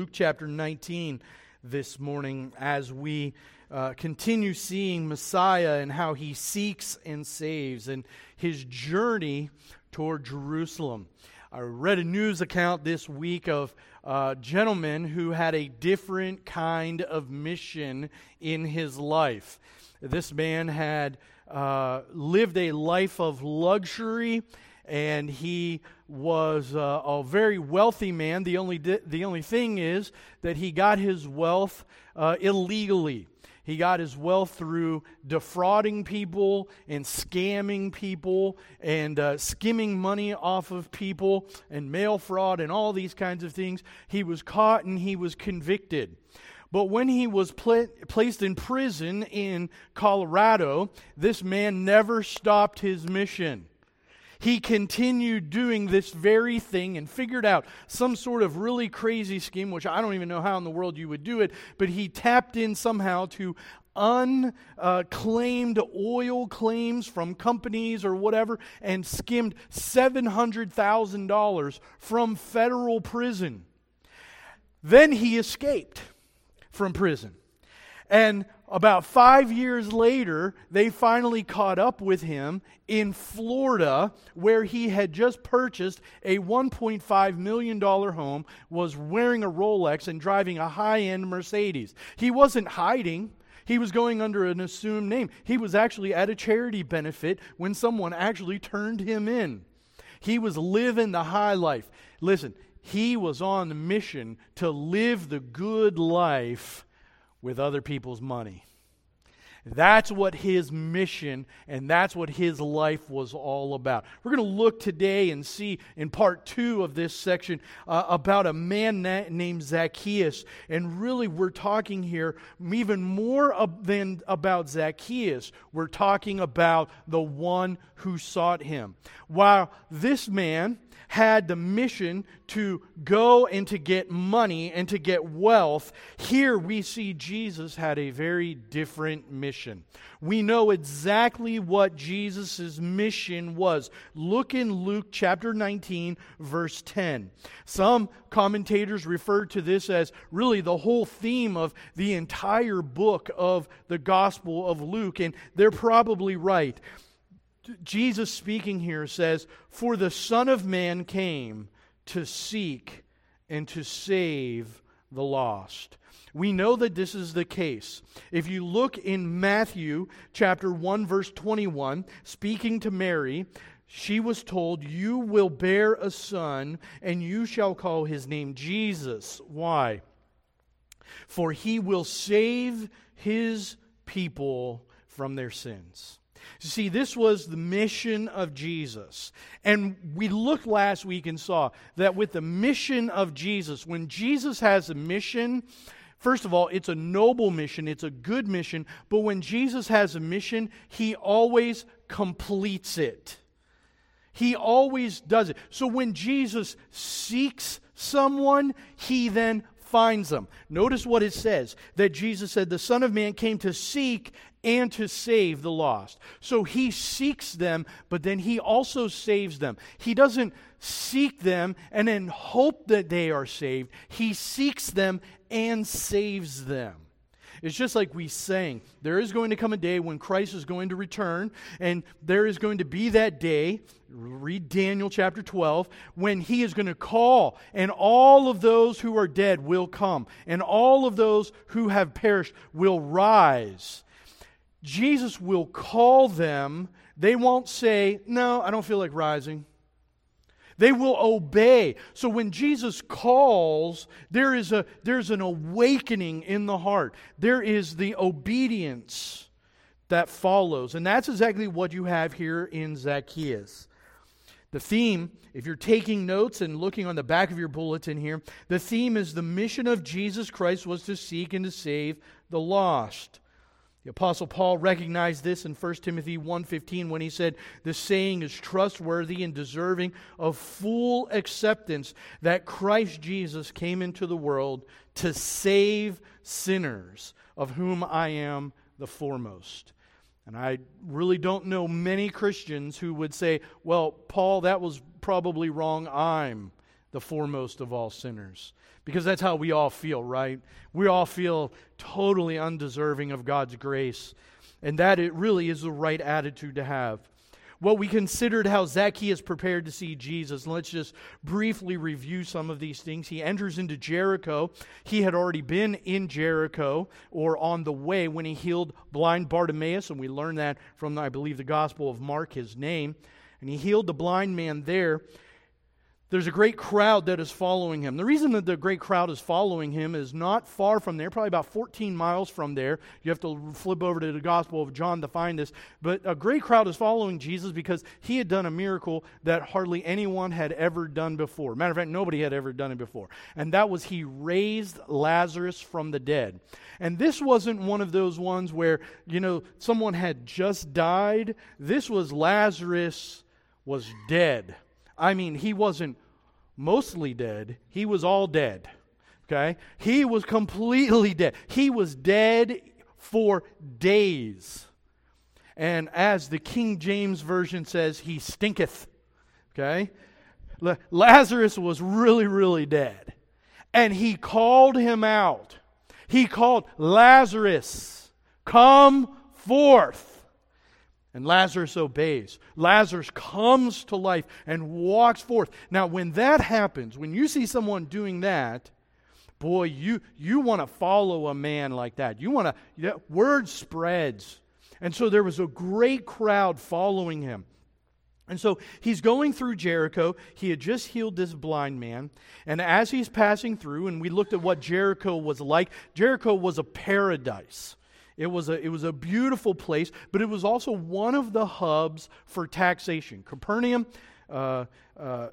Luke chapter 19 this morning as we uh, continue seeing Messiah and how he seeks and saves and his journey toward Jerusalem. I read a news account this week of a gentleman who had a different kind of mission in his life. This man had uh, lived a life of luxury and he was uh, a very wealthy man. The only, di- the only thing is that he got his wealth uh, illegally. He got his wealth through defrauding people and scamming people and uh, skimming money off of people and mail fraud and all these kinds of things. He was caught and he was convicted. But when he was pl- placed in prison in Colorado, this man never stopped his mission he continued doing this very thing and figured out some sort of really crazy scheme, which I don't even know how in the world you would do it, but he tapped in somehow to unclaimed oil claims from companies or whatever and skimmed $700,000 from federal prison. Then he escaped from prison. And about five years later, they finally caught up with him in Florida, where he had just purchased a $1.5 million home, was wearing a Rolex, and driving a high end Mercedes. He wasn't hiding. He was going under an assumed name. He was actually at a charity benefit when someone actually turned him in. He was living the high life. Listen, he was on the mission to live the good life with other people's money. That's what his mission and that's what his life was all about. We're going to look today and see in part two of this section uh, about a man na- named Zacchaeus. And really, we're talking here even more ab- than about Zacchaeus. We're talking about the one who sought him. While this man, had the mission to go and to get money and to get wealth, here we see Jesus had a very different mission. We know exactly what Jesus' mission was. Look in Luke chapter 19, verse 10. Some commentators refer to this as really the whole theme of the entire book of the Gospel of Luke, and they're probably right. Jesus speaking here says, For the Son of Man came to seek and to save the lost. We know that this is the case. If you look in Matthew chapter 1 verse 21, speaking to Mary, she was told, "You will bear a son and you shall call his name Jesus." Why? For he will save his people from their sins. See, this was the mission of Jesus. And we looked last week and saw that with the mission of Jesus, when Jesus has a mission, First of all, it's a noble mission, it's a good mission, but when Jesus has a mission, he always completes it. He always does it. So when Jesus seeks someone, he then finds them. Notice what it says that Jesus said, The Son of Man came to seek and to save the lost. So he seeks them, but then he also saves them. He doesn't seek them and then hope that they are saved, he seeks them and saves them. It's just like we sang. There is going to come a day when Christ is going to return, and there is going to be that day, read Daniel chapter 12, when he is going to call, and all of those who are dead will come, and all of those who have perished will rise. Jesus will call them. They won't say, No, I don't feel like rising. They will obey. So when Jesus calls, there is a, there's an awakening in the heart. There is the obedience that follows. And that's exactly what you have here in Zacchaeus. The theme, if you're taking notes and looking on the back of your bulletin here, the theme is the mission of Jesus Christ was to seek and to save the lost. Apostle Paul recognized this in 1 Timothy 1:15 when he said, "The saying is trustworthy and deserving of full acceptance that Christ Jesus came into the world to save sinners, of whom I am the foremost." And I really don't know many Christians who would say, "Well, Paul, that was probably wrong. I'm the foremost of all sinners." Because that's how we all feel, right? We all feel totally undeserving of God's grace. And that it really is the right attitude to have. Well, we considered how Zacchaeus prepared to see Jesus. Let's just briefly review some of these things. He enters into Jericho. He had already been in Jericho or on the way when he healed blind Bartimaeus, and we learn that from, I believe, the Gospel of Mark, his name. And he healed the blind man there there's a great crowd that is following him. The reason that the great crowd is following him is not far from there, probably about 14 miles from there. You have to flip over to the Gospel of John to find this. But a great crowd is following Jesus because he had done a miracle that hardly anyone had ever done before. Matter of fact, nobody had ever done it before. And that was he raised Lazarus from the dead. And this wasn't one of those ones where, you know, someone had just died. This was Lazarus was dead. I mean, he wasn't mostly dead, he was all dead. Okay? He was completely dead. He was dead for days. And as the King James Version says, he stinketh. Okay? Lazarus was really, really dead. And he called him out. He called Lazarus, come forth. And Lazarus obeys. Lazarus comes to life and walks forth. Now, when that happens, when you see someone doing that, boy, you, you want to follow a man like that. You want to, you know, word spreads. And so there was a great crowd following him. And so he's going through Jericho. He had just healed this blind man. And as he's passing through, and we looked at what Jericho was like, Jericho was a paradise. It was, a, it was a beautiful place, but it was also one of the hubs for taxation. Capernaum, uh, uh, uh,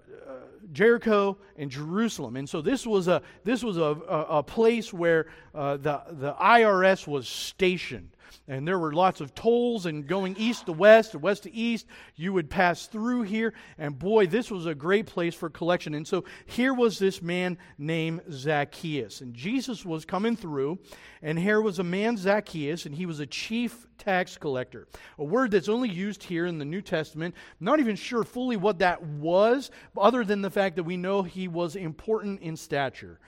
Jericho, and Jerusalem. And so this was a, this was a, a, a place where uh, the, the IRS was stationed and there were lots of tolls and going east to west or west to east. You would pass through here. And boy this was a great place for collection. And so here was this man named zacchaeus. And jesus was coming through and here was a man zacchaeus and he was a chief tax collector. A word that's only used here in the new testament. Not even sure fully what that was other than the fact that we know he was important in stature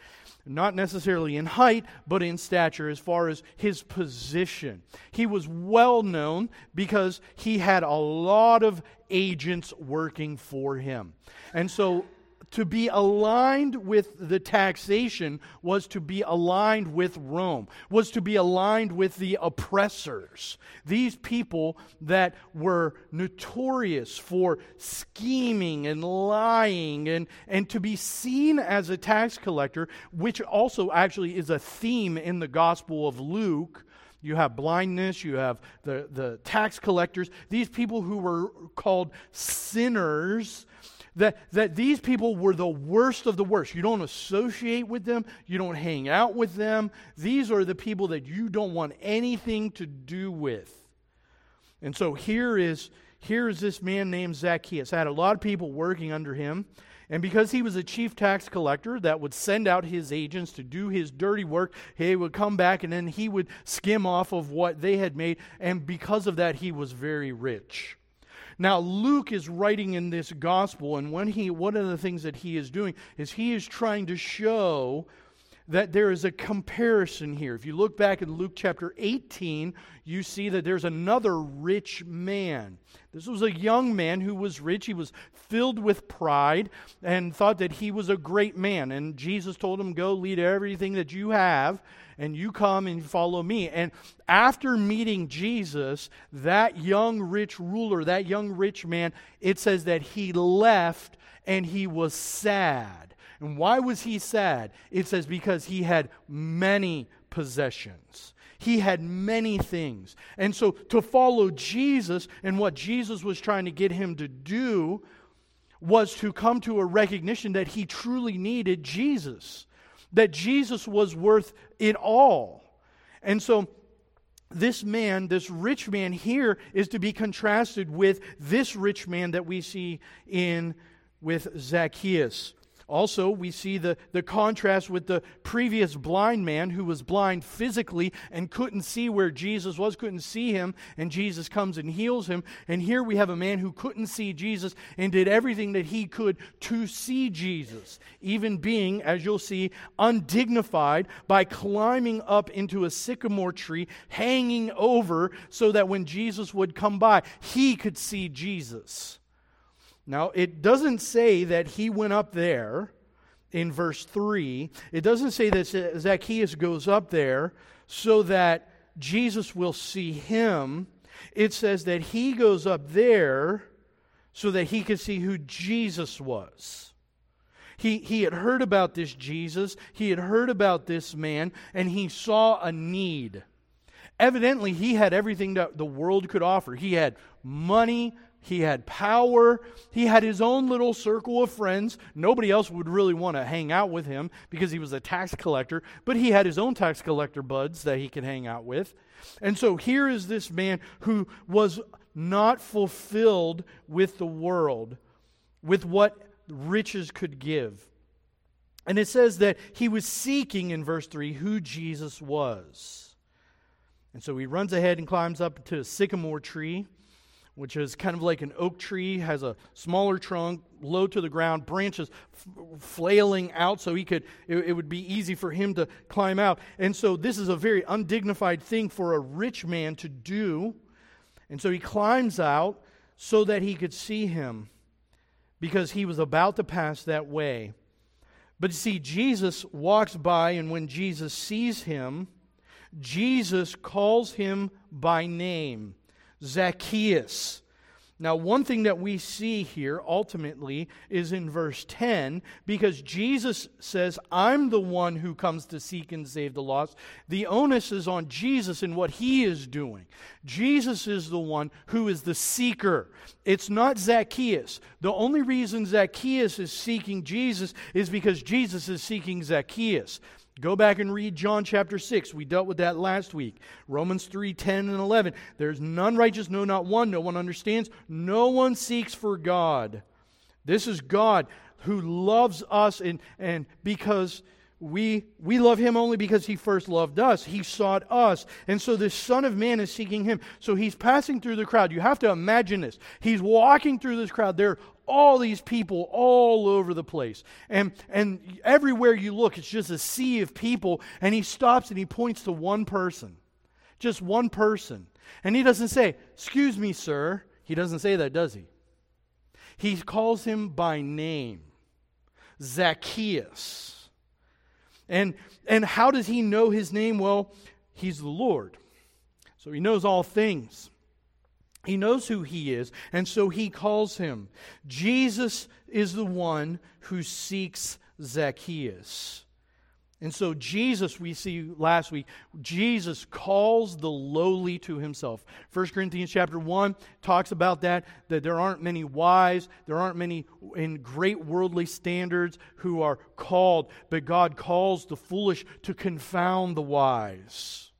not necessarily in height, but in stature as far as his position. He was well known because he had a lot of agents working for him. And so to be aligned with the taxation was to be aligned with Rome, was to be aligned with the oppressors. These people that were notorious for scheming and lying and, and to be seen as a tax collector, which also actually is a theme in the Gospel of Luke. You have blindness, you have the, the tax collectors, these people who were called sinners that, that these people were the worst of the worst. You don't associate with them, you don't hang out with them. These are the people that you don't want anything to do with. And so here is, here is this man named Zacchaeus. I had a lot of people working under him. And because he was a chief tax collector that would send out his agents to do his dirty work, he would come back and then he would skim off of what they had made. And because of that, he was very rich. Now, Luke is writing in this gospel, and when he, one of the things that he is doing is he is trying to show that there is a comparison here. If you look back in Luke chapter 18, you see that there's another rich man. This was a young man who was rich. He was filled with pride and thought that he was a great man. And Jesus told him, Go lead everything that you have and you come and follow me. And after meeting Jesus, that young rich ruler, that young rich man, it says that he left and he was sad. And why was he sad? It says because he had many possessions. He had many things. And so to follow Jesus and what Jesus was trying to get him to do was to come to a recognition that he truly needed Jesus that Jesus was worth it all. And so, this man, this rich man here, is to be contrasted with this rich man that we see in with Zacchaeus. Also, we see the, the contrast with the previous blind man who was blind physically and couldn't see where Jesus was, couldn't see him, and Jesus comes and heals him. And here we have a man who couldn't see Jesus and did everything that he could to see Jesus, even being, as you'll see, undignified by climbing up into a sycamore tree, hanging over so that when Jesus would come by, he could see Jesus. Now, it doesn't say that he went up there in verse 3. It doesn't say that Zacchaeus goes up there so that Jesus will see him. It says that he goes up there so that he could see who Jesus was. He, he had heard about this Jesus, he had heard about this man, and he saw a need. Evidently, he had everything that the world could offer. He had money, he had power. He had his own little circle of friends. Nobody else would really want to hang out with him because he was a tax collector, but he had his own tax collector buds that he could hang out with. And so here is this man who was not fulfilled with the world, with what riches could give. And it says that he was seeking in verse 3 who Jesus was. And so he runs ahead and climbs up to a sycamore tree which is kind of like an oak tree, has a smaller trunk, low to the ground, branches f- flailing out so he could, it, it would be easy for him to climb out. And so this is a very undignified thing for a rich man to do. And so he climbs out so that he could see him because he was about to pass that way. But see, Jesus walks by, and when Jesus sees him, Jesus calls him by name. Zacchaeus. Now, one thing that we see here ultimately is in verse 10, because Jesus says, I'm the one who comes to seek and save the lost. The onus is on Jesus and what he is doing. Jesus is the one who is the seeker. It's not Zacchaeus. The only reason Zacchaeus is seeking Jesus is because Jesus is seeking Zacchaeus. Go back and read John chapter 6. We dealt with that last week. Romans 3 10 and 11. There's none righteous, no, not one. No one understands. No one seeks for God. This is God who loves us, and, and because we, we love him only because he first loved us. He sought us. And so this Son of Man is seeking him. So he's passing through the crowd. You have to imagine this. He's walking through this crowd. There all these people all over the place. And, and everywhere you look, it's just a sea of people. And he stops and he points to one person. Just one person. And he doesn't say, Excuse me, sir. He doesn't say that, does he? He calls him by name Zacchaeus. And, and how does he know his name? Well, he's the Lord. So he knows all things. He knows who he is, and so he calls him. Jesus is the one who seeks Zacchaeus. And so Jesus, we see last week, Jesus calls the lowly to himself. 1 Corinthians chapter 1 talks about that, that there aren't many wise, there aren't many in great worldly standards who are called, but God calls the foolish to confound the wise.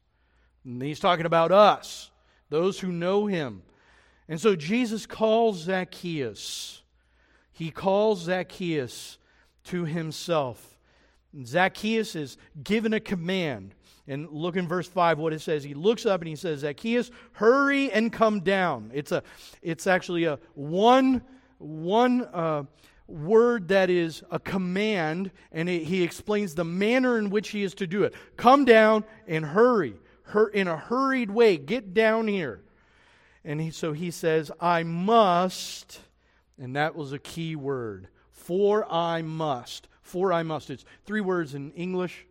And he's talking about us, those who know him. And so Jesus calls Zacchaeus. He calls Zacchaeus to himself. Zacchaeus is given a command. And look in verse 5 what it says. He looks up and he says, Zacchaeus, hurry and come down. It's, a, it's actually a one, one uh, word that is a command, and it, he explains the manner in which he is to do it. Come down and hurry. Hur- in a hurried way, get down here. And he, so he says, I must, and that was a key word. For I must. For I must. It's three words in English,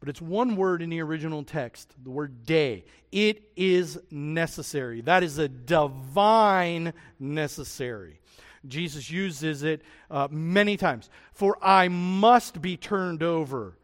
but it's one word in the original text, the word day. It is necessary. That is a divine necessary. Jesus uses it uh, many times. For I must be turned over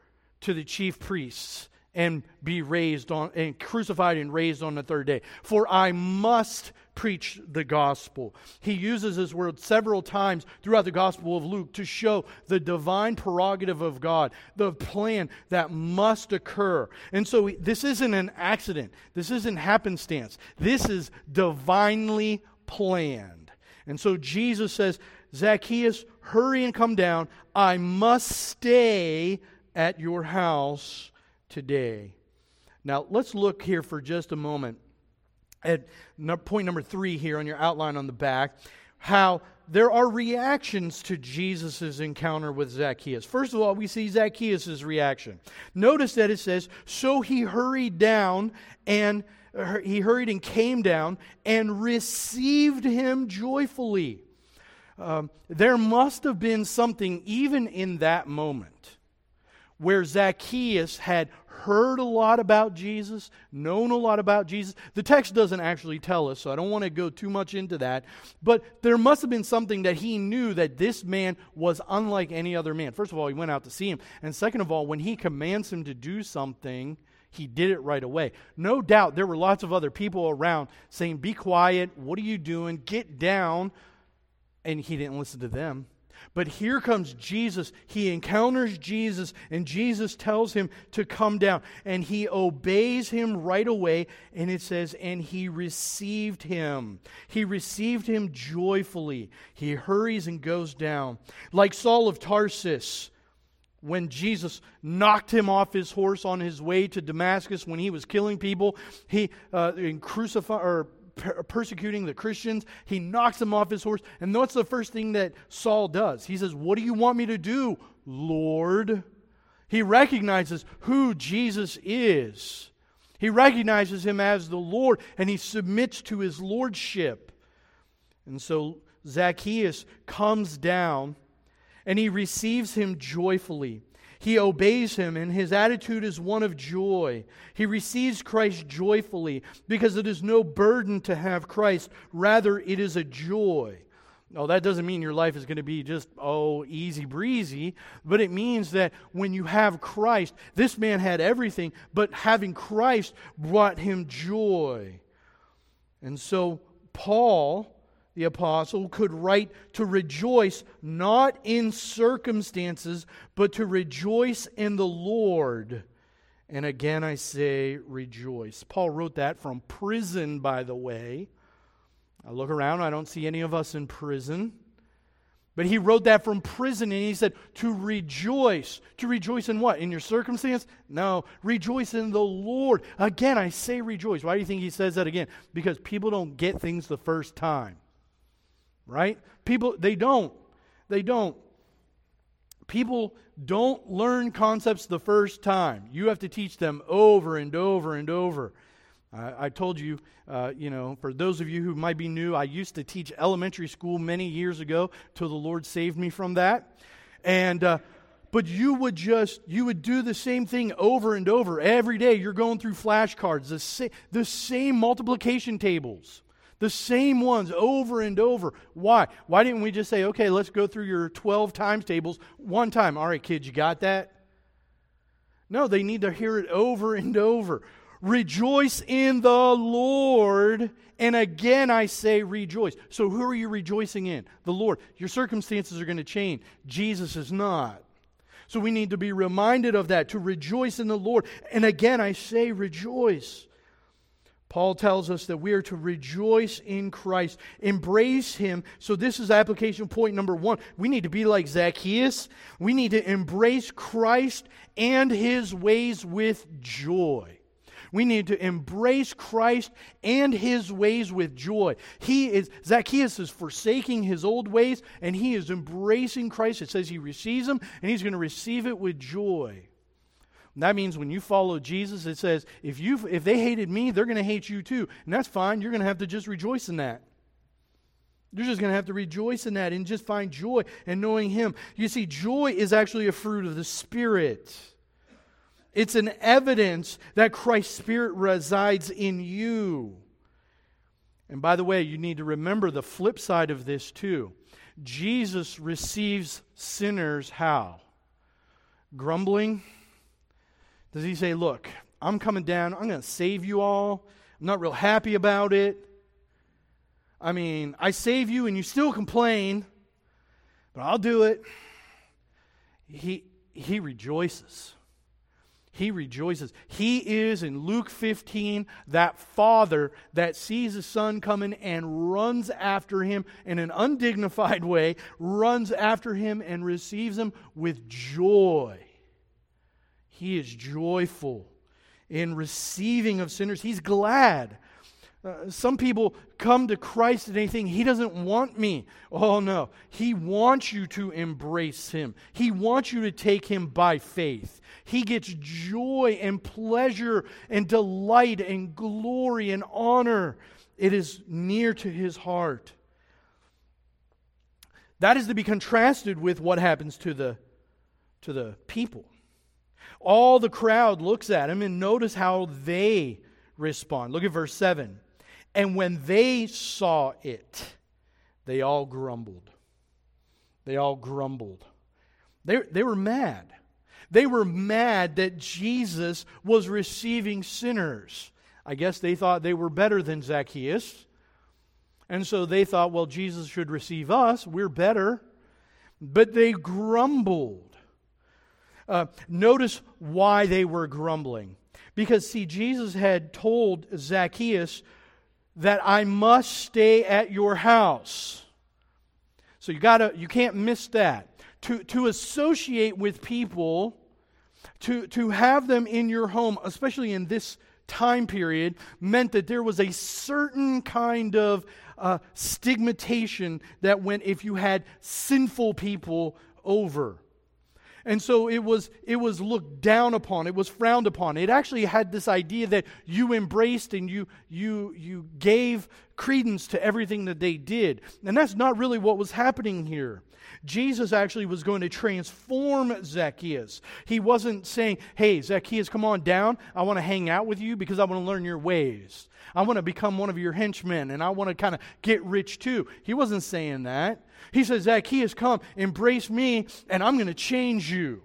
to the chief priests and be raised on and crucified and raised on the third day. For I must preach the gospel. He uses this word several times throughout the gospel of Luke to show the divine prerogative of God, the plan that must occur. And so this isn't an accident. This isn't happenstance. This is divinely planned. And so Jesus says, Zacchaeus, hurry and come down. I must stay at your house today. Now, let's look here for just a moment at point number three here on your outline on the back how there are reactions to Jesus' encounter with Zacchaeus. First of all, we see Zacchaeus' reaction. Notice that it says, So he hurried down and he hurried and came down and received him joyfully. Um, there must have been something, even in that moment, where Zacchaeus had heard a lot about Jesus, known a lot about Jesus. The text doesn't actually tell us, so I don't want to go too much into that. But there must have been something that he knew that this man was unlike any other man. First of all, he went out to see him. And second of all, when he commands him to do something, he did it right away. No doubt there were lots of other people around saying, Be quiet. What are you doing? Get down. And he didn't listen to them. But here comes Jesus. He encounters Jesus, and Jesus tells him to come down. And he obeys him right away. And it says, And he received him. He received him joyfully. He hurries and goes down. Like Saul of Tarsus when Jesus knocked him off his horse on his way to Damascus when he was killing people, he uh, crucify or per- persecuting the Christians. He knocks him off his horse, and what's the first thing that Saul does? He says, "What do you want me to do, Lord?" He recognizes who Jesus is. He recognizes him as the Lord, and he submits to his lordship. And so Zacchaeus comes down and he receives him joyfully. He obeys him, and his attitude is one of joy. He receives Christ joyfully because it is no burden to have Christ, rather, it is a joy. Now, that doesn't mean your life is going to be just, oh, easy breezy, but it means that when you have Christ, this man had everything, but having Christ brought him joy. And so, Paul the apostle, could write to rejoice not in circumstances, but to rejoice in the Lord. And again, I say rejoice. Paul wrote that from prison, by the way. I look around, I don't see any of us in prison. But he wrote that from prison and he said, to rejoice. To rejoice in what? In your circumstance? No. Rejoice in the Lord. Again, I say rejoice. Why do you think he says that again? Because people don't get things the first time right? People, they don't. They don't. People don't learn concepts the first time. You have to teach them over and over and over. I told you, uh, you know, for those of you who might be new, I used to teach elementary school many years ago till the Lord saved me from that. And, uh, but you would just, you would do the same thing over and over. Every day you're going through flashcards, the, sa- the same multiplication tables. The same ones over and over. Why? Why didn't we just say, okay, let's go through your 12 times tables one time? All right, kids, you got that? No, they need to hear it over and over. Rejoice in the Lord. And again, I say rejoice. So, who are you rejoicing in? The Lord. Your circumstances are going to change. Jesus is not. So, we need to be reminded of that, to rejoice in the Lord. And again, I say rejoice. Paul tells us that we are to rejoice in Christ, embrace Him. So, this is application point number one. We need to be like Zacchaeus. We need to embrace Christ and His ways with joy. We need to embrace Christ and his ways with joy. He is Zacchaeus is forsaking his old ways and he is embracing Christ. It says he receives him and he's going to receive it with joy. That means when you follow Jesus, it says, if, you if they hated me, they're going to hate you too. And that's fine. You're going to have to just rejoice in that. You're just going to have to rejoice in that and just find joy in knowing Him. You see, joy is actually a fruit of the Spirit. It's an evidence that Christ's Spirit resides in you. And by the way, you need to remember the flip side of this too. Jesus receives sinners how? Grumbling does he say, Look, I'm coming down, I'm going to save you all? I'm not real happy about it. I mean, I save you and you still complain, but I'll do it. He, he rejoices. he rejoices. He is, in Luke 15, that father that sees his son coming and runs after him in an undignified way, runs after him and receives him with joy. He is joyful in receiving of sinners. He's glad uh, some people come to Christ and they think, He doesn't want me. Oh, no. He wants you to embrace Him, He wants you to take Him by faith. He gets joy and pleasure and delight and glory and honor. It is near to His heart. That is to be contrasted with what happens to the, to the people. All the crowd looks at him and notice how they respond. Look at verse 7. And when they saw it, they all grumbled. They all grumbled. They, they were mad. They were mad that Jesus was receiving sinners. I guess they thought they were better than Zacchaeus. And so they thought, well, Jesus should receive us. We're better. But they grumbled. Uh, notice why they were grumbling. Because, see, Jesus had told Zacchaeus that I must stay at your house. So you gotta you can't miss that. To to associate with people, to to have them in your home, especially in this time period, meant that there was a certain kind of uh, stigmatization that went if you had sinful people over. And so it was, it was looked down upon, it was frowned upon. It actually had this idea that you embraced and you, you, you gave credence to everything that they did. And that's not really what was happening here. Jesus actually was going to transform Zacchaeus. He wasn't saying, Hey, Zacchaeus, come on down. I want to hang out with you because I want to learn your ways. I want to become one of your henchmen and I want to kind of get rich too. He wasn't saying that. He says, Zacchaeus, come, embrace me, and I'm going to change you.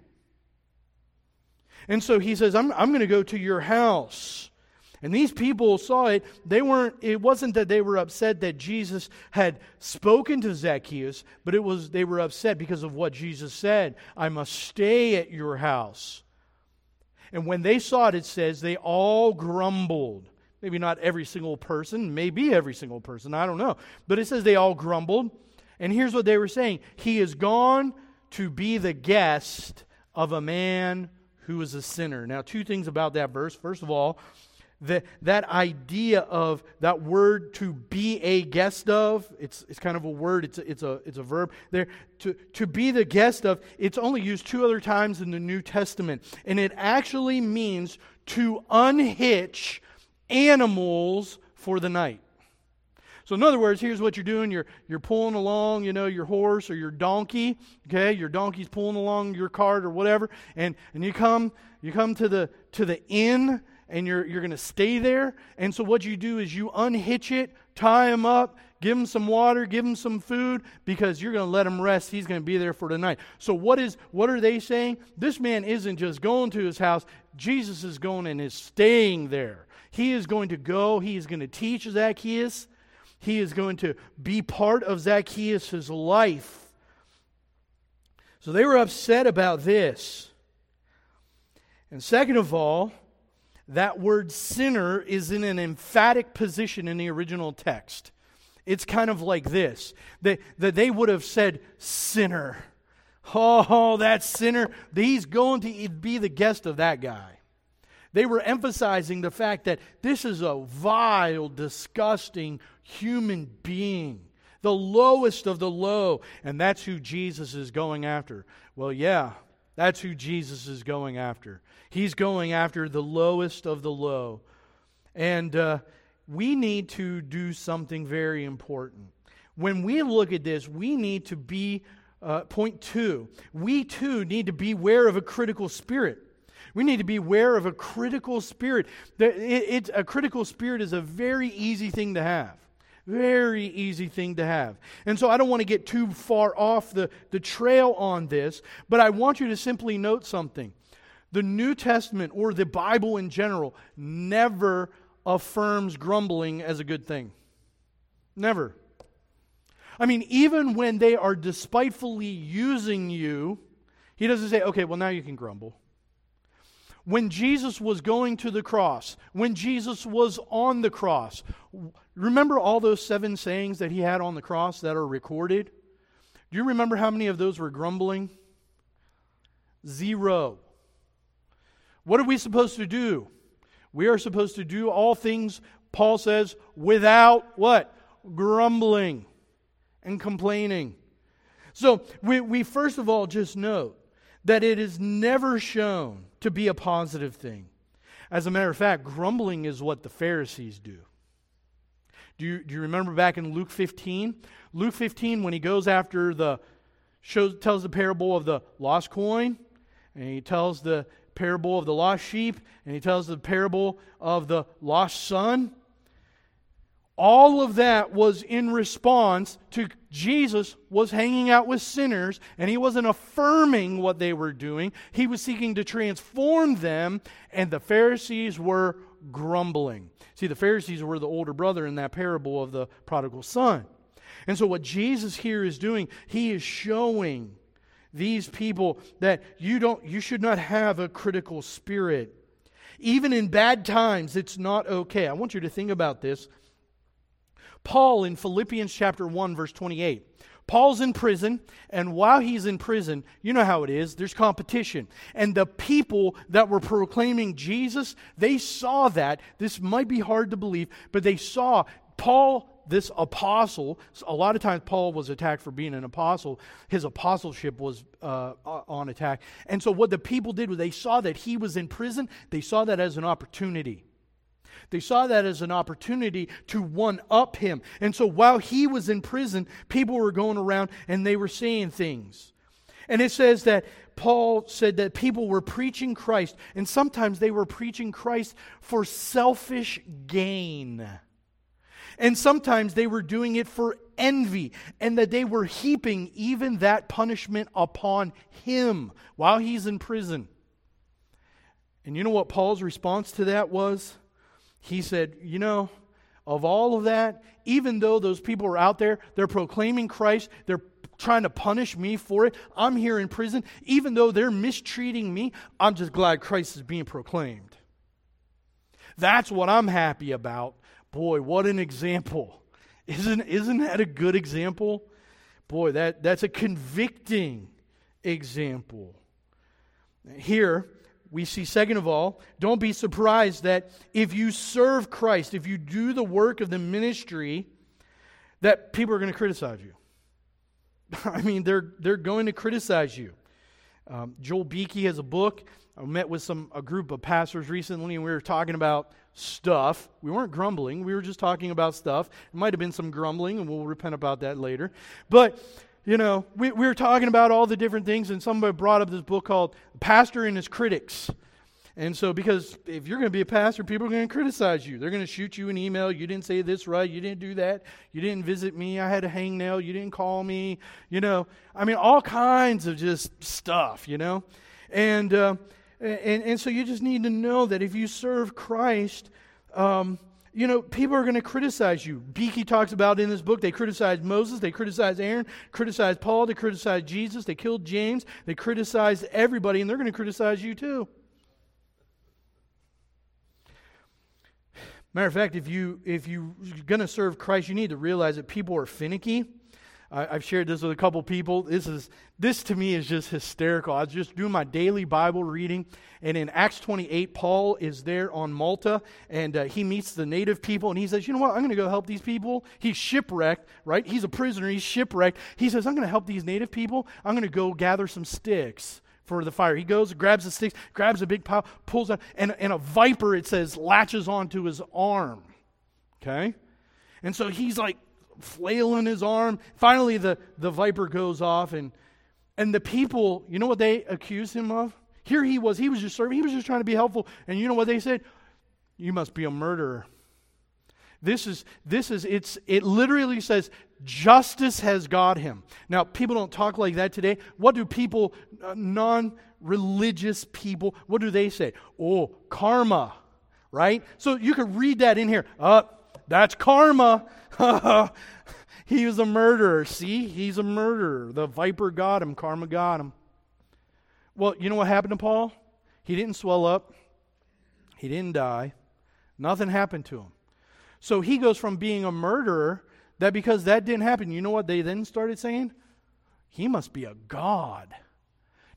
And so he says, I'm, I'm going to go to your house. And these people saw it. They weren't, it wasn't that they were upset that Jesus had spoken to Zacchaeus, but it was they were upset because of what Jesus said. I must stay at your house. And when they saw it, it says they all grumbled. Maybe not every single person, maybe every single person, I don't know. But it says they all grumbled. And here's what they were saying He is gone to be the guest of a man who is a sinner. Now, two things about that verse. First of all, that, that idea of that word to be a guest of, it's, it's kind of a word, it's a, it's a, it's a verb there. To, to be the guest of, it's only used two other times in the New Testament. And it actually means to unhitch animals for the night. So, in other words, here's what you're doing you're, you're pulling along, you know, your horse or your donkey, okay? Your donkey's pulling along your cart or whatever, and, and you come you come to the to the inn and you're you're going to stay there. And so what you do is you unhitch it, tie him up, give him some water, give him some food because you're going to let him rest. He's going to be there for tonight. So what is what are they saying? This man isn't just going to his house. Jesus is going and is staying there. He is going to go, he is going to teach Zacchaeus he is going to be part of Zacchaeus' life. So they were upset about this. And second of all, that word sinner is in an emphatic position in the original text. It's kind of like this that, that they would have said, sinner. Oh, that sinner. He's going to be the guest of that guy. They were emphasizing the fact that this is a vile, disgusting human being, the lowest of the low, and that's who Jesus is going after. Well, yeah, that's who Jesus is going after. He's going after the lowest of the low. And uh, we need to do something very important. When we look at this, we need to be, uh, point two, we too need to beware of a critical spirit. We need to be aware of a critical spirit. It, it, a critical spirit is a very easy thing to have. Very easy thing to have. And so I don't want to get too far off the, the trail on this, but I want you to simply note something. The New Testament or the Bible in general never affirms grumbling as a good thing. Never. I mean, even when they are despitefully using you, he doesn't say, okay, well, now you can grumble. When Jesus was going to the cross, when Jesus was on the cross, remember all those seven sayings that he had on the cross that are recorded? Do you remember how many of those were grumbling? Zero. What are we supposed to do? We are supposed to do all things, Paul says, without what? Grumbling and complaining. So we, we first of all just note that it is never shown to be a positive thing. As a matter of fact, grumbling is what the Pharisees do. Do you, do you remember back in Luke 15? Luke 15, when he goes after the, shows, tells the parable of the lost coin, and he tells the parable of the lost sheep, and he tells the parable of the lost son. All of that was in response to Jesus was hanging out with sinners and he wasn't affirming what they were doing. He was seeking to transform them and the Pharisees were grumbling. See, the Pharisees were the older brother in that parable of the prodigal son. And so what Jesus here is doing, he is showing these people that you don't you should not have a critical spirit. Even in bad times, it's not okay. I want you to think about this. Paul in Philippians chapter 1 verse 28. Paul's in prison, and while he's in prison, you know how it is, there's competition. And the people that were proclaiming Jesus, they saw that. This might be hard to believe, but they saw Paul, this apostle, a lot of times Paul was attacked for being an apostle. His apostleship was uh, on attack. And so what the people did was they saw that he was in prison, they saw that as an opportunity. They saw that as an opportunity to one up him. And so while he was in prison, people were going around and they were saying things. And it says that Paul said that people were preaching Christ, and sometimes they were preaching Christ for selfish gain. And sometimes they were doing it for envy, and that they were heaping even that punishment upon him while he's in prison. And you know what Paul's response to that was? He said, You know, of all of that, even though those people are out there, they're proclaiming Christ, they're trying to punish me for it. I'm here in prison. Even though they're mistreating me, I'm just glad Christ is being proclaimed. That's what I'm happy about. Boy, what an example. Isn't, isn't that a good example? Boy, that, that's a convicting example. Here, we see, second of all, don't be surprised that if you serve Christ, if you do the work of the ministry, that people are going to criticize you. I mean, they're, they're going to criticize you. Um, Joel Beeke has a book. I met with some a group of pastors recently, and we were talking about stuff. We weren't grumbling. We were just talking about stuff. It might have been some grumbling, and we'll repent about that later. But you know, we, we were talking about all the different things, and somebody brought up this book called Pastor and His Critics. And so, because if you're going to be a pastor, people are going to criticize you. They're going to shoot you an email. You didn't say this right. You didn't do that. You didn't visit me. I had a hangnail. You didn't call me. You know, I mean, all kinds of just stuff, you know? And, uh, and, and so you just need to know that if you serve Christ, um, you know, people are going to criticize you. Beeke talks about in this book, they criticized Moses, they criticized Aaron, criticized Paul, they criticized Jesus, they killed James, they criticized everybody, and they're going to criticize you too. Matter of fact, if you if you're going to serve Christ, you need to realize that people are finicky. I, have shared this with a couple people. This is this to me is just hysterical. I was just doing my daily Bible reading, and in Acts 28, Paul is there on Malta, and uh, he meets the native people, and he says, "You know what? I'm going to go help these people." He's shipwrecked, right? He's a prisoner. He's shipwrecked. He says, "I'm going to help these native people. I'm going to go gather some sticks." For the fire. He goes, grabs the sticks, grabs a big pile, pulls out, and, and a viper, it says, latches onto his arm. Okay? And so he's like flailing his arm. Finally, the, the viper goes off, and, and the people, you know what they accuse him of? Here he was, he was just serving, he was just trying to be helpful. And you know what they said? You must be a murderer. This is, this is, it's, it literally says, justice has got him. Now, people don't talk like that today. What do people, uh, non religious people, what do they say? Oh, karma, right? So you could read that in here. Uh, that's karma. he was a murderer. See, he's a murderer. The viper got him, karma got him. Well, you know what happened to Paul? He didn't swell up, he didn't die, nothing happened to him. So he goes from being a murderer, that because that didn't happen, you know what they then started saying? He must be a god.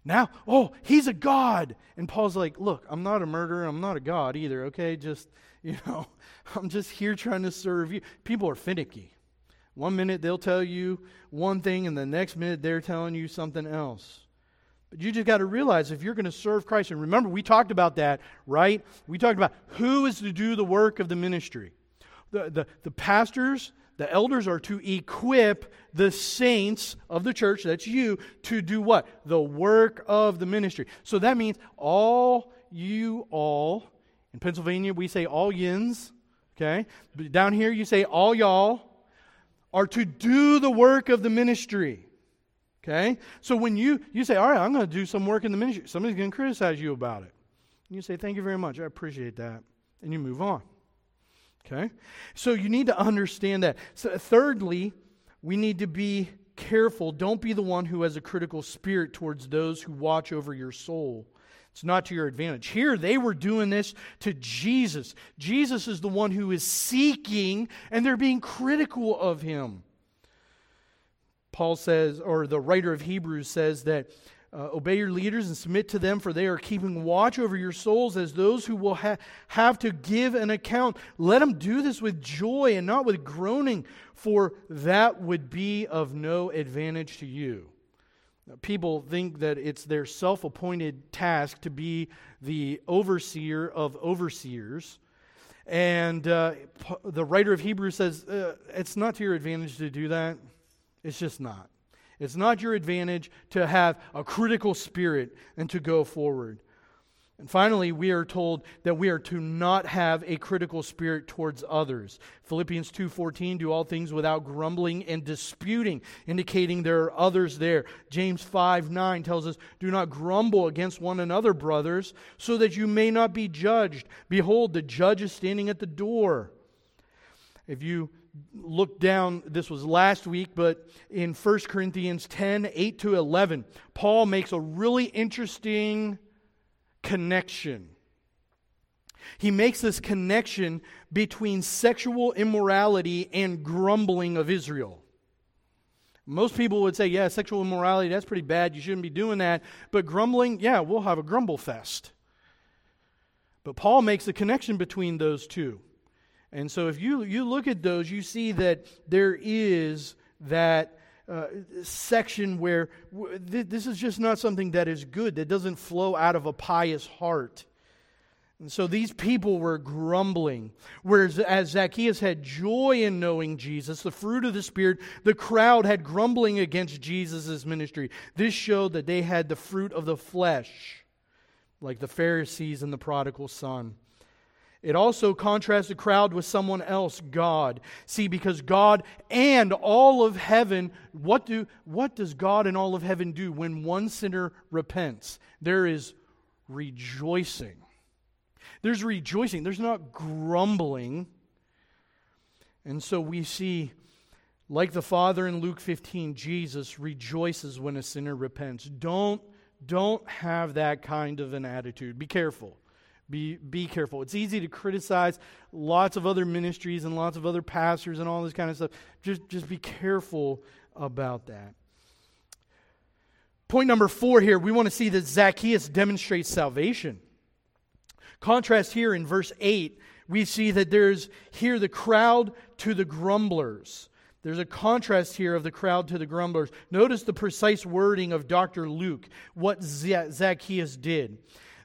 Now, oh, he's a god. And Paul's like, look, I'm not a murderer. I'm not a god either, okay? Just, you know, I'm just here trying to serve you. People are finicky. One minute they'll tell you one thing, and the next minute they're telling you something else. But you just got to realize if you're going to serve Christ, and remember, we talked about that, right? We talked about who is to do the work of the ministry. The, the, the pastors, the elders are to equip the saints of the church, that's you, to do what? The work of the ministry. So that means all you all, in Pennsylvania we say all yins, okay? But down here you say all y'all, are to do the work of the ministry. Okay? So when you, you say, all right, I'm going to do some work in the ministry, somebody's going to criticize you about it. And you say, thank you very much. I appreciate that. And you move on. Okay? So you need to understand that. So, thirdly, we need to be careful. Don't be the one who has a critical spirit towards those who watch over your soul. It's not to your advantage. Here, they were doing this to Jesus. Jesus is the one who is seeking, and they're being critical of him. Paul says, or the writer of Hebrews says that uh, obey your leaders and submit to them, for they are keeping watch over your souls as those who will ha- have to give an account. Let them do this with joy and not with groaning, for that would be of no advantage to you. People think that it's their self appointed task to be the overseer of overseers. And uh, the writer of Hebrews says uh, it's not to your advantage to do that. It's just not. It's not your advantage to have a critical spirit and to go forward. And finally, we are told that we are to not have a critical spirit towards others. Philippians 2:14 do all things without grumbling and disputing, indicating there are others there. James 5:9 tells us, "Do not grumble against one another, brothers, so that you may not be judged. Behold, the judge is standing at the door." If you look down, this was last week, but in 1 Corinthians 10 8 to 11, Paul makes a really interesting connection. He makes this connection between sexual immorality and grumbling of Israel. Most people would say, yeah, sexual immorality, that's pretty bad. You shouldn't be doing that. But grumbling, yeah, we'll have a grumble fest. But Paul makes a connection between those two. And so if you, you look at those, you see that there is that uh, section where w- th- this is just not something that is good, that doesn't flow out of a pious heart. And so these people were grumbling. Whereas as Zacchaeus had joy in knowing Jesus, the fruit of the Spirit, the crowd had grumbling against Jesus' ministry. This showed that they had the fruit of the flesh, like the Pharisees and the prodigal son. It also contrasts the crowd with someone else, God. See, because God and all of heaven, what, do, what does God and all of heaven do when one sinner repents? There is rejoicing. There's rejoicing. There's not grumbling. And so we see, like the Father in Luke 15, Jesus rejoices when a sinner repents. Don't, don't have that kind of an attitude. Be careful. Be, be careful. It's easy to criticize lots of other ministries and lots of other pastors and all this kind of stuff. Just, just be careful about that. Point number four here we want to see that Zacchaeus demonstrates salvation. Contrast here in verse 8, we see that there's here the crowd to the grumblers. There's a contrast here of the crowd to the grumblers. Notice the precise wording of Dr. Luke, what Zacchaeus did.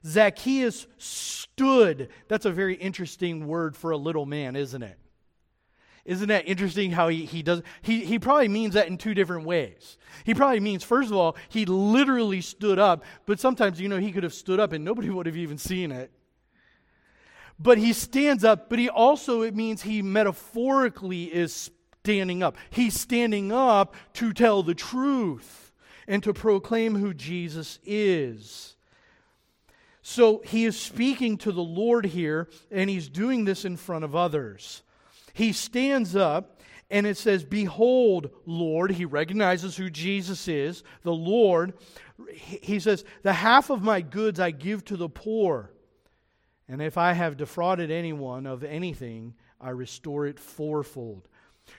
Zacchaeus stood. That's a very interesting word for a little man, isn't it? Isn't that interesting how he, he does? He, he probably means that in two different ways. He probably means, first of all, he literally stood up, but sometimes, you know, he could have stood up and nobody would have even seen it. But he stands up, but he also, it means he metaphorically is standing up. He's standing up to tell the truth and to proclaim who Jesus is. So he is speaking to the Lord here, and he's doing this in front of others. He stands up, and it says, Behold, Lord, he recognizes who Jesus is, the Lord. He says, The half of my goods I give to the poor. And if I have defrauded anyone of anything, I restore it fourfold.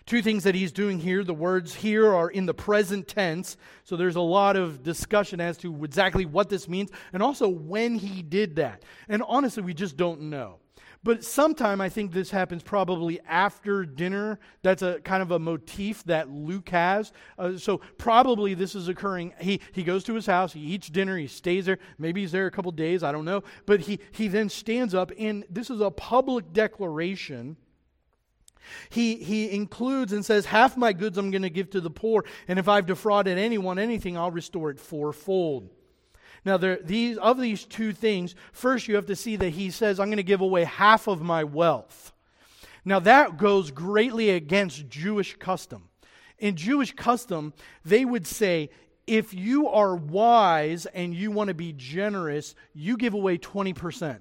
Two things that he's doing here. The words here are in the present tense. So there's a lot of discussion as to exactly what this means and also when he did that. And honestly, we just don't know. But sometime I think this happens probably after dinner. That's a kind of a motif that Luke has. Uh, so probably this is occurring. He, he goes to his house, he eats dinner, he stays there. Maybe he's there a couple days, I don't know. But he, he then stands up, and this is a public declaration. He, he includes and says, Half my goods I'm going to give to the poor, and if I've defrauded anyone anything, I'll restore it fourfold. Now, there, these, of these two things, first you have to see that he says, I'm going to give away half of my wealth. Now, that goes greatly against Jewish custom. In Jewish custom, they would say, if you are wise and you want to be generous, you give away 20%.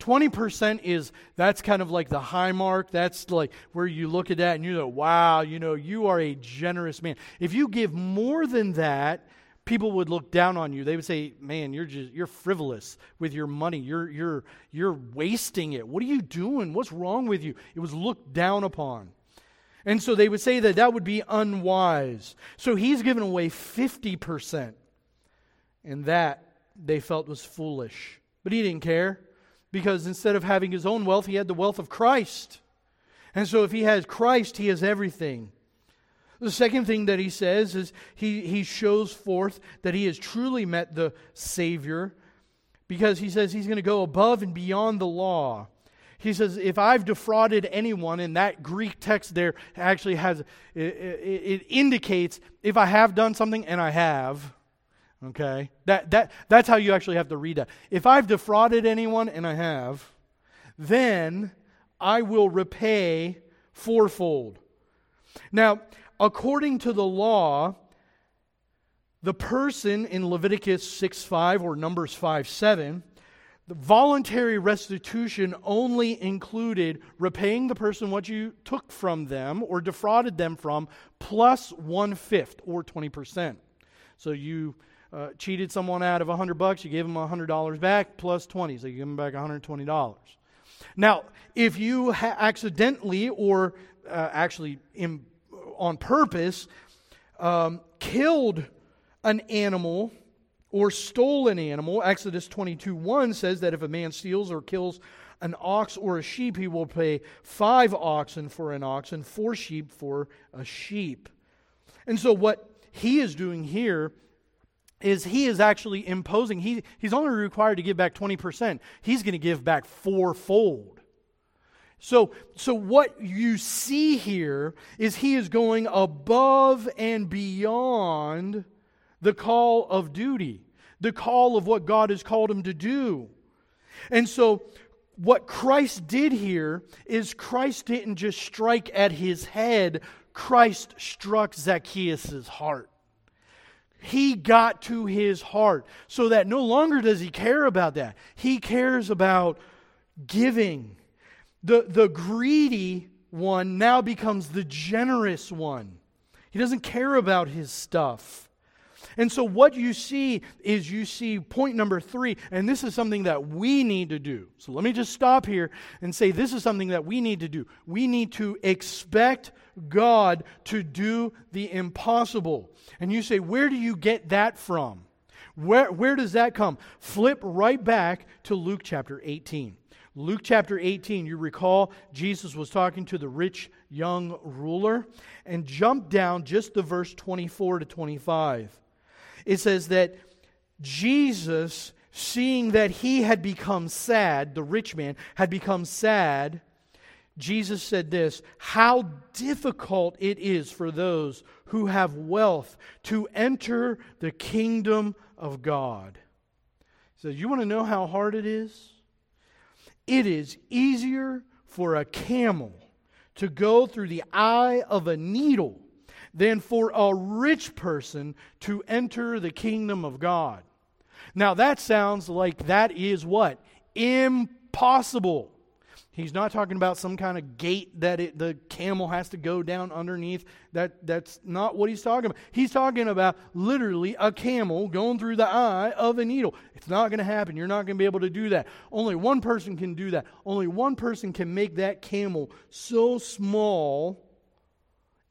20% is that's kind of like the high mark that's like where you look at that and you know wow you know you are a generous man if you give more than that people would look down on you. They would say, "Man, you're just you're frivolous with your money. You're you're you're wasting it. What are you doing? What's wrong with you?" It was looked down upon. And so they would say that that would be unwise. So he's given away 50%. And that they felt was foolish. But he didn't care because instead of having his own wealth, he had the wealth of Christ. And so if he has Christ, he has everything. The second thing that he says is he, he shows forth that he has truly met the Savior because he says he's going to go above and beyond the law. He says, if I've defrauded anyone, and that Greek text there actually has, it, it, it indicates if I have done something, and I have, okay? That, that, that's how you actually have to read that. If I've defrauded anyone, and I have, then I will repay fourfold. Now, according to the law, the person in Leviticus 6 5 or Numbers 5 7, the voluntary restitution only included repaying the person what you took from them or defrauded them from, plus one fifth or 20%. So you uh, cheated someone out of 100 bucks, you gave them $100 back, plus 20, so you give them back $120. Now, if you ha- accidentally or uh, actually Im- on purpose um, killed an animal or stole an animal, Exodus 22 1 says that if a man steals or kills an ox or a sheep, he will pay five oxen for an ox and four sheep for a sheep. And so, what he is doing here is he is actually imposing, he, he's only required to give back 20%. He's going to give back fourfold. So, so what you see here is he is going above and beyond the call of duty, the call of what God has called him to do. And so, what Christ did here is Christ didn't just strike at his head, Christ struck Zacchaeus' heart. He got to his heart so that no longer does he care about that. He cares about giving the, the greedy one now becomes the generous one. He doesn't care about his stuff. And so, what you see is you see point number three, and this is something that we need to do. So, let me just stop here and say this is something that we need to do. We need to expect God to do the impossible. And you say, where do you get that from? Where, where does that come? Flip right back to Luke chapter 18. Luke chapter 18, you recall Jesus was talking to the rich young ruler, and jump down just to verse 24 to 25. It says that Jesus, seeing that he had become sad, the rich man had become sad, Jesus said this How difficult it is for those who have wealth to enter the kingdom of God. He says, You want to know how hard it is? It is easier for a camel to go through the eye of a needle than for a rich person to enter the kingdom of God. Now, that sounds like that is what? Impossible. He's not talking about some kind of gate that it, the camel has to go down underneath. That, that's not what he's talking about. He's talking about literally a camel going through the eye of a needle. It's not going to happen. You're not going to be able to do that. Only one person can do that. Only one person can make that camel so small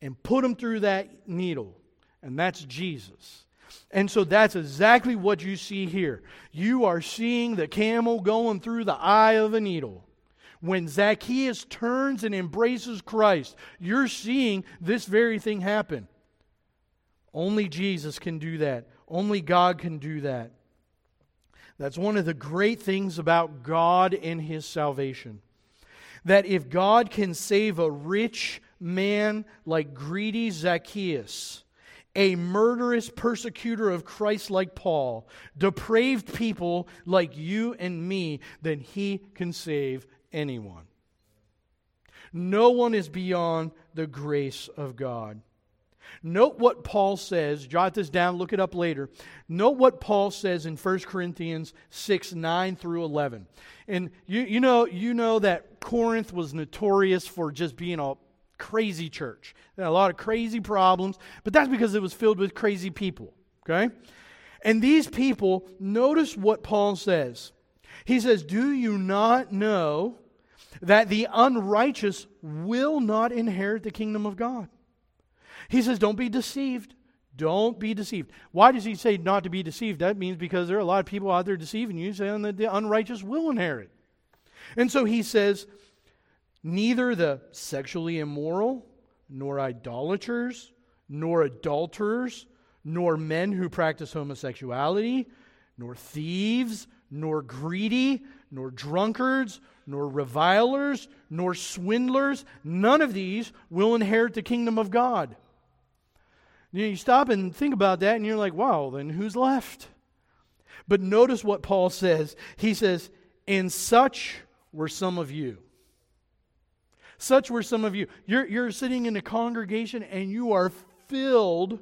and put him through that needle, and that's Jesus. And so that's exactly what you see here. You are seeing the camel going through the eye of a needle. When Zacchaeus turns and embraces Christ, you're seeing this very thing happen. Only Jesus can do that. Only God can do that. That's one of the great things about God and his salvation. That if God can save a rich man like greedy Zacchaeus, a murderous persecutor of Christ like Paul, depraved people like you and me, then he can save anyone. No one is beyond the grace of God. Note what Paul says. Jot this down, look it up later. Note what Paul says in 1 Corinthians 6 9 through 11. And you, you, know, you know that Corinth was notorious for just being a crazy church. A lot of crazy problems, but that's because it was filled with crazy people. Okay? And these people, notice what Paul says. He says, Do you not know that the unrighteous will not inherit the kingdom of God? He says, Don't be deceived. Don't be deceived. Why does he say not to be deceived? That means because there are a lot of people out there deceiving you, saying that the unrighteous will inherit. And so he says, Neither the sexually immoral, nor idolaters, nor adulterers, nor men who practice homosexuality, nor thieves, nor greedy, nor drunkards, nor revilers, nor swindlers, none of these will inherit the kingdom of God. You, stop and think about that, and you're like, wow, then who's left? But notice what Paul says. He says, And such were some of you. Such were some of you. You're, you're sitting in a congregation and you are filled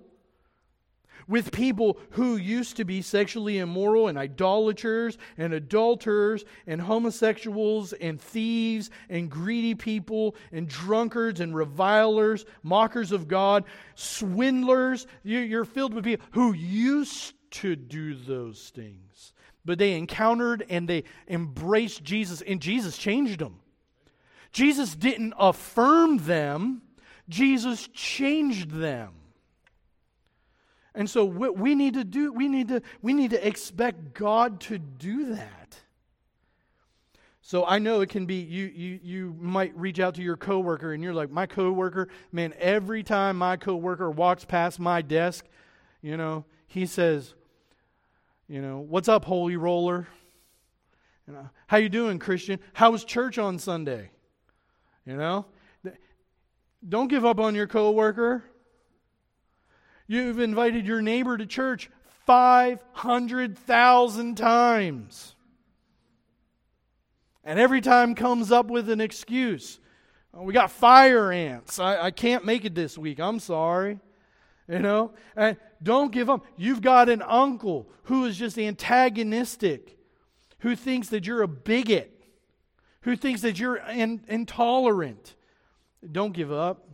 with people who used to be sexually immoral and idolaters and adulterers and homosexuals and thieves and greedy people and drunkards and revilers, mockers of God, swindlers. You're filled with people who used to do those things. But they encountered and they embraced Jesus, and Jesus changed them. Jesus didn't affirm them, Jesus changed them. And so what we need to do, we need to, we need to expect God to do that. So I know it can be you you you might reach out to your coworker and you're like, my coworker, man, every time my coworker walks past my desk, you know, he says, you know, what's up, holy roller? You uh, know, how you doing, Christian? How was church on Sunday? You know? Don't give up on your coworker. You've invited your neighbor to church 500,000 times. And every time comes up with an excuse. Oh, we got fire ants. I, I can't make it this week. I'm sorry. You know? And don't give up. You've got an uncle who is just antagonistic, who thinks that you're a bigot who thinks that you're in, intolerant. Don't give up.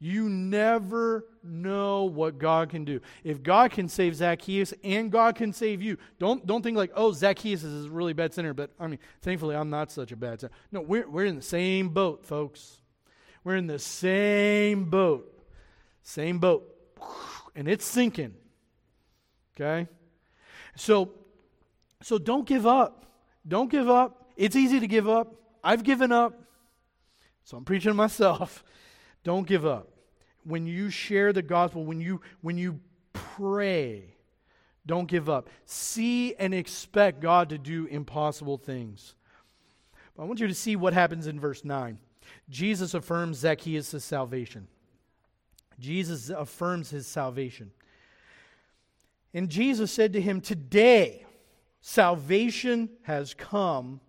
You never know what God can do. If God can save Zacchaeus and God can save you, don't, don't think like, oh, Zacchaeus is a really bad sinner. But I mean, thankfully, I'm not such a bad sinner. No, we're, we're in the same boat, folks. We're in the same boat. Same boat. And it's sinking. Okay? So, so don't give up. Don't give up. It's easy to give up. I've given up, so I'm preaching to myself. Don't give up. When you share the gospel, when you when you pray, don't give up. See and expect God to do impossible things. But I want you to see what happens in verse 9. Jesus affirms Zacchaeus' salvation. Jesus affirms his salvation. And Jesus said to him, Today salvation has come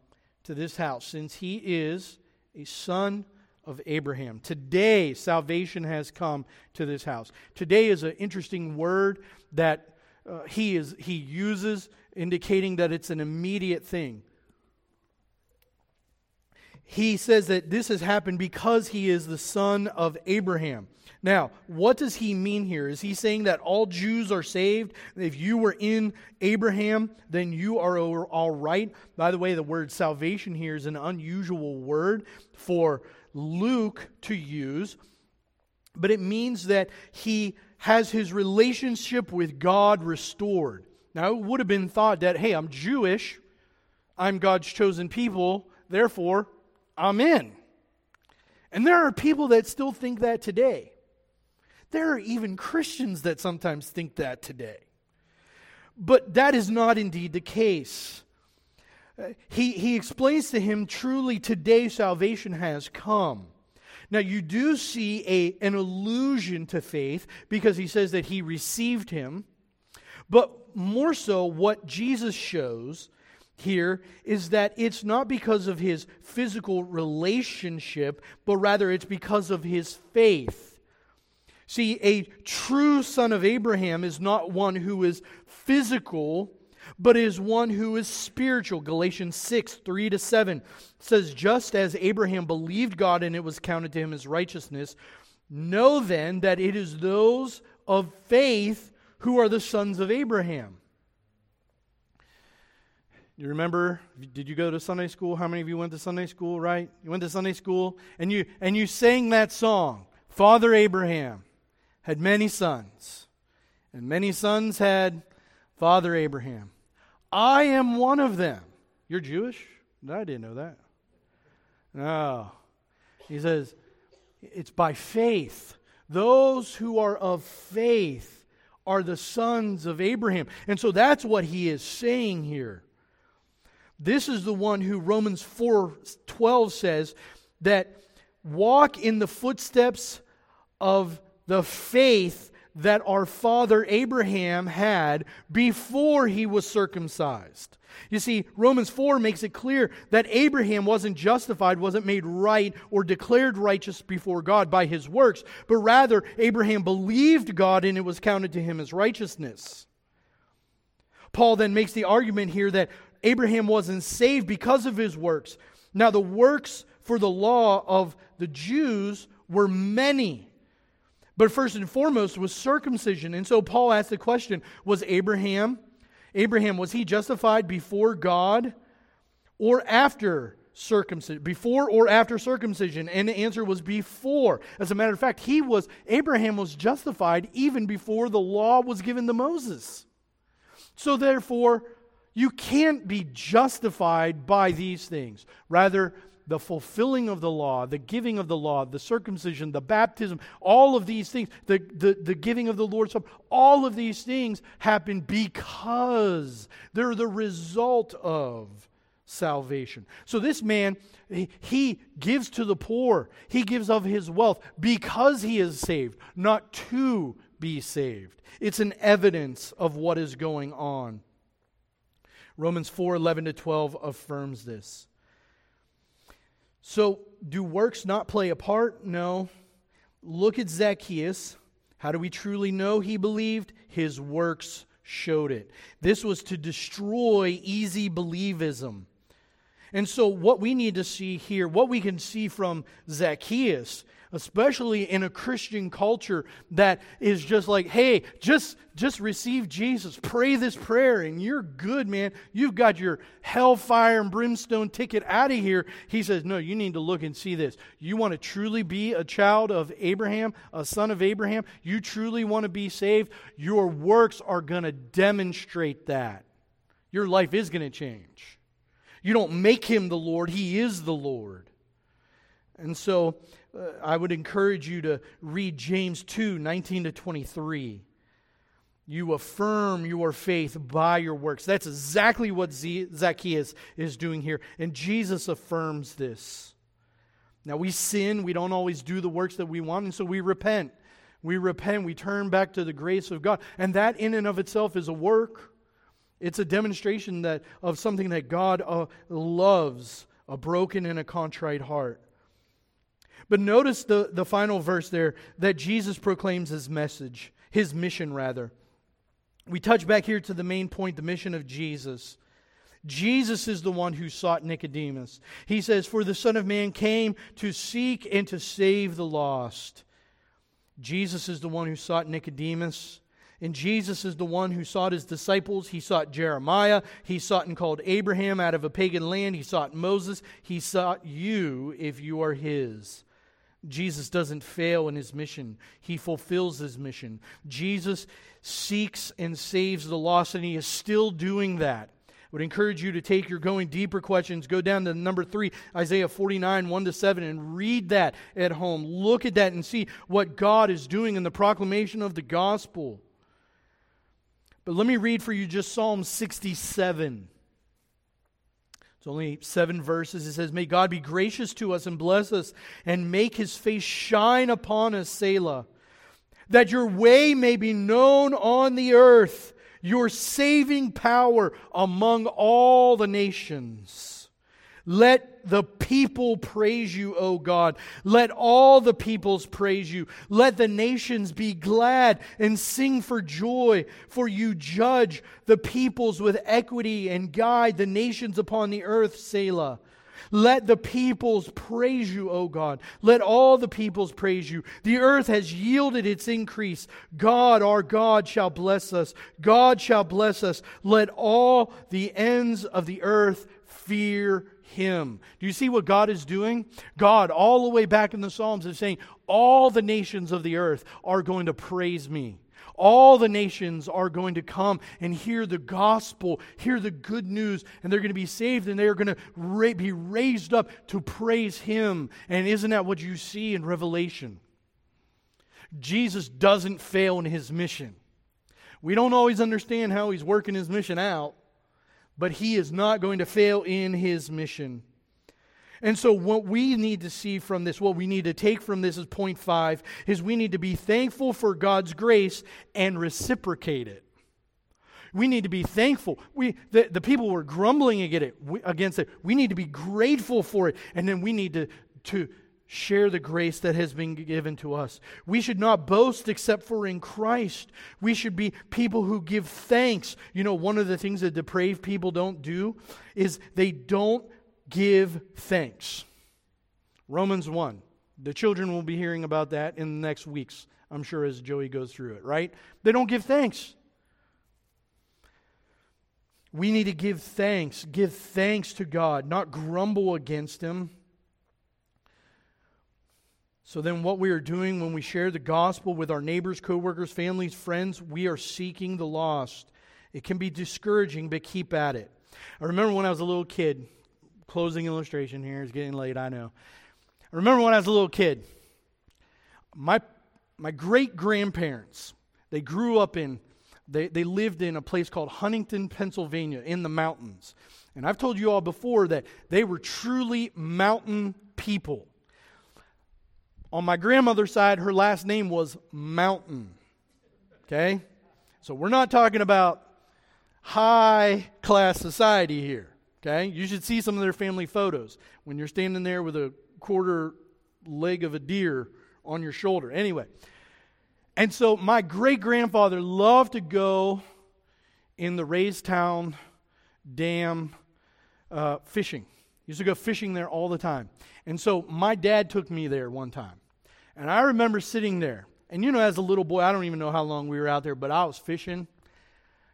to this house, since he is a son of Abraham. Today, salvation has come to this house. Today is an interesting word that uh, he, is, he uses, indicating that it's an immediate thing. He says that this has happened because he is the son of Abraham. Now, what does he mean here? Is he saying that all Jews are saved? If you were in Abraham, then you are all right? By the way, the word salvation here is an unusual word for Luke to use, but it means that he has his relationship with God restored. Now, it would have been thought that, hey, I'm Jewish, I'm God's chosen people, therefore, I'm. And there are people that still think that today. There are even Christians that sometimes think that today. But that is not indeed the case. Uh, he, he explains to him, truly today salvation has come. Now, you do see a, an allusion to faith because he says that he received him. But more so, what Jesus shows here is that it's not because of his physical relationship, but rather it's because of his faith. See, a true son of Abraham is not one who is physical, but is one who is spiritual. Galatians 6, 3 to 7 says, Just as Abraham believed God and it was counted to him as righteousness, know then that it is those of faith who are the sons of Abraham. You remember? Did you go to Sunday school? How many of you went to Sunday school? Right? You went to Sunday school and you and you sang that song, Father Abraham had many sons, and many sons had Father Abraham. I am one of them. You're Jewish? I didn't know that. No. He says, it's by faith. Those who are of faith are the sons of Abraham. And so that's what he is saying here. This is the one who Romans 4:12 says that walk in the footsteps of the faith that our father Abraham had before he was circumcised. You see, Romans 4 makes it clear that Abraham wasn't justified, wasn't made right, or declared righteous before God by his works, but rather Abraham believed God and it was counted to him as righteousness. Paul then makes the argument here that Abraham wasn't saved because of his works. Now, the works for the law of the Jews were many. But first and foremost was circumcision. And so Paul asked the question Was Abraham, Abraham, was he justified before God or after circumcision? Before or after circumcision? And the answer was before. As a matter of fact, he was, Abraham was justified even before the law was given to Moses. So therefore, you can't be justified by these things. Rather, the fulfilling of the law, the giving of the law, the circumcision, the baptism, all of these things, the, the, the giving of the Lord's Supper, all of these things happen because they're the result of salvation. So this man, he, he gives to the poor, he gives of his wealth because he is saved, not to be saved. It's an evidence of what is going on. Romans 4 11 to 12 affirms this. So, do works not play a part? No. Look at Zacchaeus. How do we truly know he believed? His works showed it. This was to destroy easy believism. And so, what we need to see here, what we can see from Zacchaeus, especially in a Christian culture that is just like, hey, just just receive Jesus, pray this prayer, and you're good, man. You've got your hellfire and brimstone ticket out of here. He says, no, you need to look and see this. You want to truly be a child of Abraham, a son of Abraham. You truly want to be saved. Your works are going to demonstrate that. Your life is going to change. You don't make him the Lord, he is the Lord. And so uh, I would encourage you to read James 2 19 to 23. You affirm your faith by your works. That's exactly what Zacchaeus is doing here. And Jesus affirms this. Now, we sin. We don't always do the works that we want, and so we repent. We repent. We turn back to the grace of God. And that, in and of itself, is a work. It's a demonstration that, of something that God uh, loves a broken and a contrite heart. But notice the, the final verse there that Jesus proclaims his message, his mission, rather. We touch back here to the main point, the mission of Jesus. Jesus is the one who sought Nicodemus. He says, For the Son of Man came to seek and to save the lost. Jesus is the one who sought Nicodemus. And Jesus is the one who sought his disciples. He sought Jeremiah. He sought and called Abraham out of a pagan land. He sought Moses. He sought you if you are his. Jesus doesn't fail in his mission, he fulfills his mission. Jesus seeks and saves the lost, and he is still doing that I would encourage you to take your going deeper questions. Go down to number three, Isaiah 49, 1 to 7, and read that at home. Look at that and see what God is doing in the proclamation of the gospel. But let me read for you just Psalm 67. It's only seven verses. It says, May God be gracious to us and bless us and make his face shine upon us, Selah, that your way may be known on the earth your saving power among all the nations. Let the people praise you, O God. Let all the peoples praise you. Let the nations be glad and sing for joy, for you judge the peoples with equity and guide the nations upon the earth, Selah. Let the peoples praise you, O God. Let all the peoples praise you. The earth has yielded its increase. God, our God, shall bless us. God shall bless us. Let all the ends of the earth fear him. Do you see what God is doing? God, all the way back in the Psalms, is saying, All the nations of the earth are going to praise me. All the nations are going to come and hear the gospel, hear the good news, and they're going to be saved and they're going to be raised up to praise Him. And isn't that what you see in Revelation? Jesus doesn't fail in His mission. We don't always understand how He's working His mission out, but He is not going to fail in His mission. And so, what we need to see from this, what we need to take from this is point five, is we need to be thankful for God's grace and reciprocate it. We need to be thankful. We, the, the people were grumbling against it. We need to be grateful for it. And then we need to, to share the grace that has been given to us. We should not boast except for in Christ. We should be people who give thanks. You know, one of the things that depraved people don't do is they don't give thanks. Romans 1. The children will be hearing about that in the next weeks, I'm sure, as Joey goes through it, right? They don't give thanks. We need to give thanks. Give thanks to God, not grumble against Him. So then, what we are doing when we share the gospel with our neighbors, coworkers, families, friends, we are seeking the lost. It can be discouraging, but keep at it. I remember when I was a little kid, closing illustration here. It's getting late, I know. I remember when I was a little kid, my, my great grandparents, they grew up in, they, they lived in a place called Huntingdon, Pennsylvania, in the mountains. And I've told you all before that they were truly mountain people. On my grandmother's side, her last name was Mountain. Okay? So we're not talking about high class society here. Okay? You should see some of their family photos when you're standing there with a quarter leg of a deer on your shoulder. Anyway, and so my great grandfather loved to go in the Raystown Dam uh, fishing. He used to go fishing there all the time. And so my dad took me there one time. And I remember sitting there. And you know, as a little boy, I don't even know how long we were out there, but I was fishing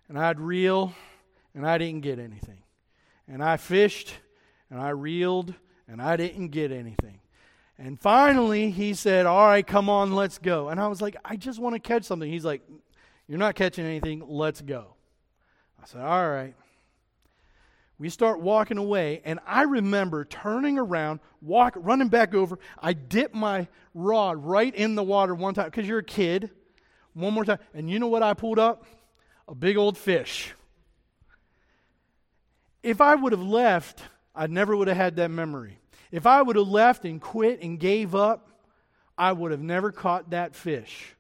and I'd reel and I didn't get anything and I fished and I reeled and I didn't get anything. And finally, he said, All right, come on, let's go. And I was like, I just want to catch something. He's like, You're not catching anything, let's go. I said, All right. We start walking away, and I remember turning around, walk, running back over. I dip my rod right in the water one time because you're a kid. One more time. And you know what I pulled up? A big old fish. If I would have left, I never would have had that memory. If I would have left and quit and gave up, I would have never caught that fish.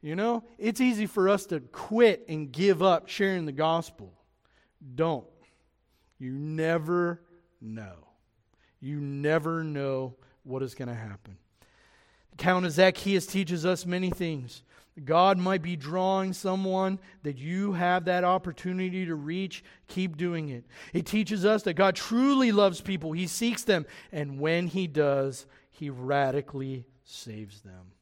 You know, it's easy for us to quit and give up sharing the gospel. Don't. You never know. You never know what is going to happen. The Count of Zacchaeus teaches us many things. God might be drawing someone that you have that opportunity to reach. Keep doing it. It teaches us that God truly loves people, He seeks them, and when He does, He radically saves them.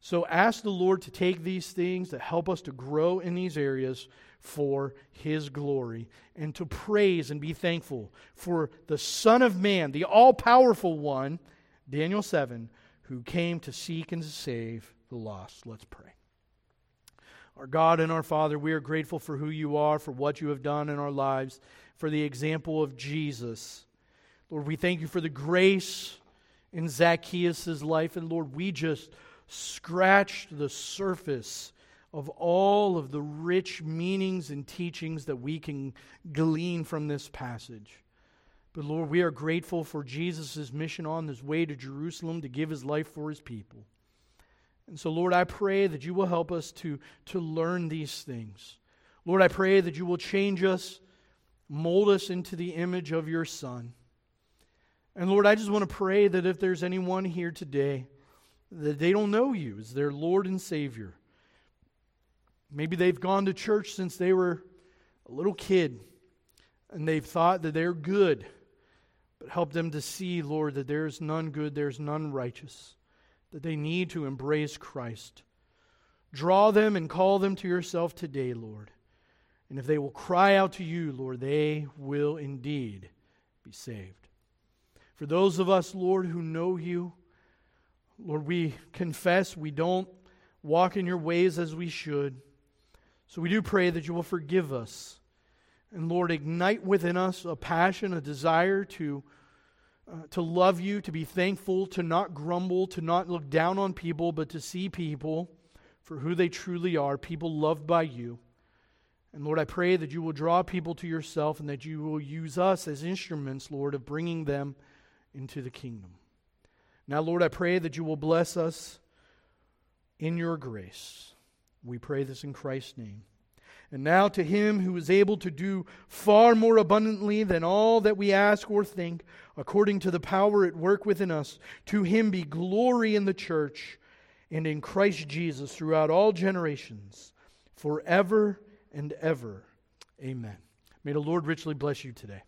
So ask the Lord to take these things to help us to grow in these areas for His glory and to praise and be thankful for the Son of Man, the all powerful one, Daniel 7, who came to seek and to save the lost. Let's pray. Our God and our Father, we are grateful for who you are, for what you have done in our lives, for the example of Jesus. Lord, we thank you for the grace in Zacchaeus' life. And Lord, we just scratched the surface of all of the rich meanings and teachings that we can glean from this passage. But Lord, we are grateful for Jesus' mission on his way to Jerusalem to give his life for his people. And so, Lord, I pray that you will help us to, to learn these things. Lord, I pray that you will change us, mold us into the image of your Son. And Lord, I just want to pray that if there's anyone here today that they don't know you as their Lord and Savior, maybe they've gone to church since they were a little kid and they've thought that they're good, but help them to see, Lord, that there's none good, there's none righteous that they need to embrace Christ. Draw them and call them to yourself today, Lord. And if they will cry out to you, Lord, they will indeed be saved. For those of us, Lord, who know you, Lord, we confess we don't walk in your ways as we should. So we do pray that you will forgive us. And Lord, ignite within us a passion, a desire to uh, to love you, to be thankful, to not grumble, to not look down on people, but to see people for who they truly are, people loved by you. And Lord, I pray that you will draw people to yourself and that you will use us as instruments, Lord, of bringing them into the kingdom. Now, Lord, I pray that you will bless us in your grace. We pray this in Christ's name. And now to him who is able to do far more abundantly than all that we ask or think, according to the power at work within us, to him be glory in the church and in Christ Jesus throughout all generations, forever and ever. Amen. May the Lord richly bless you today.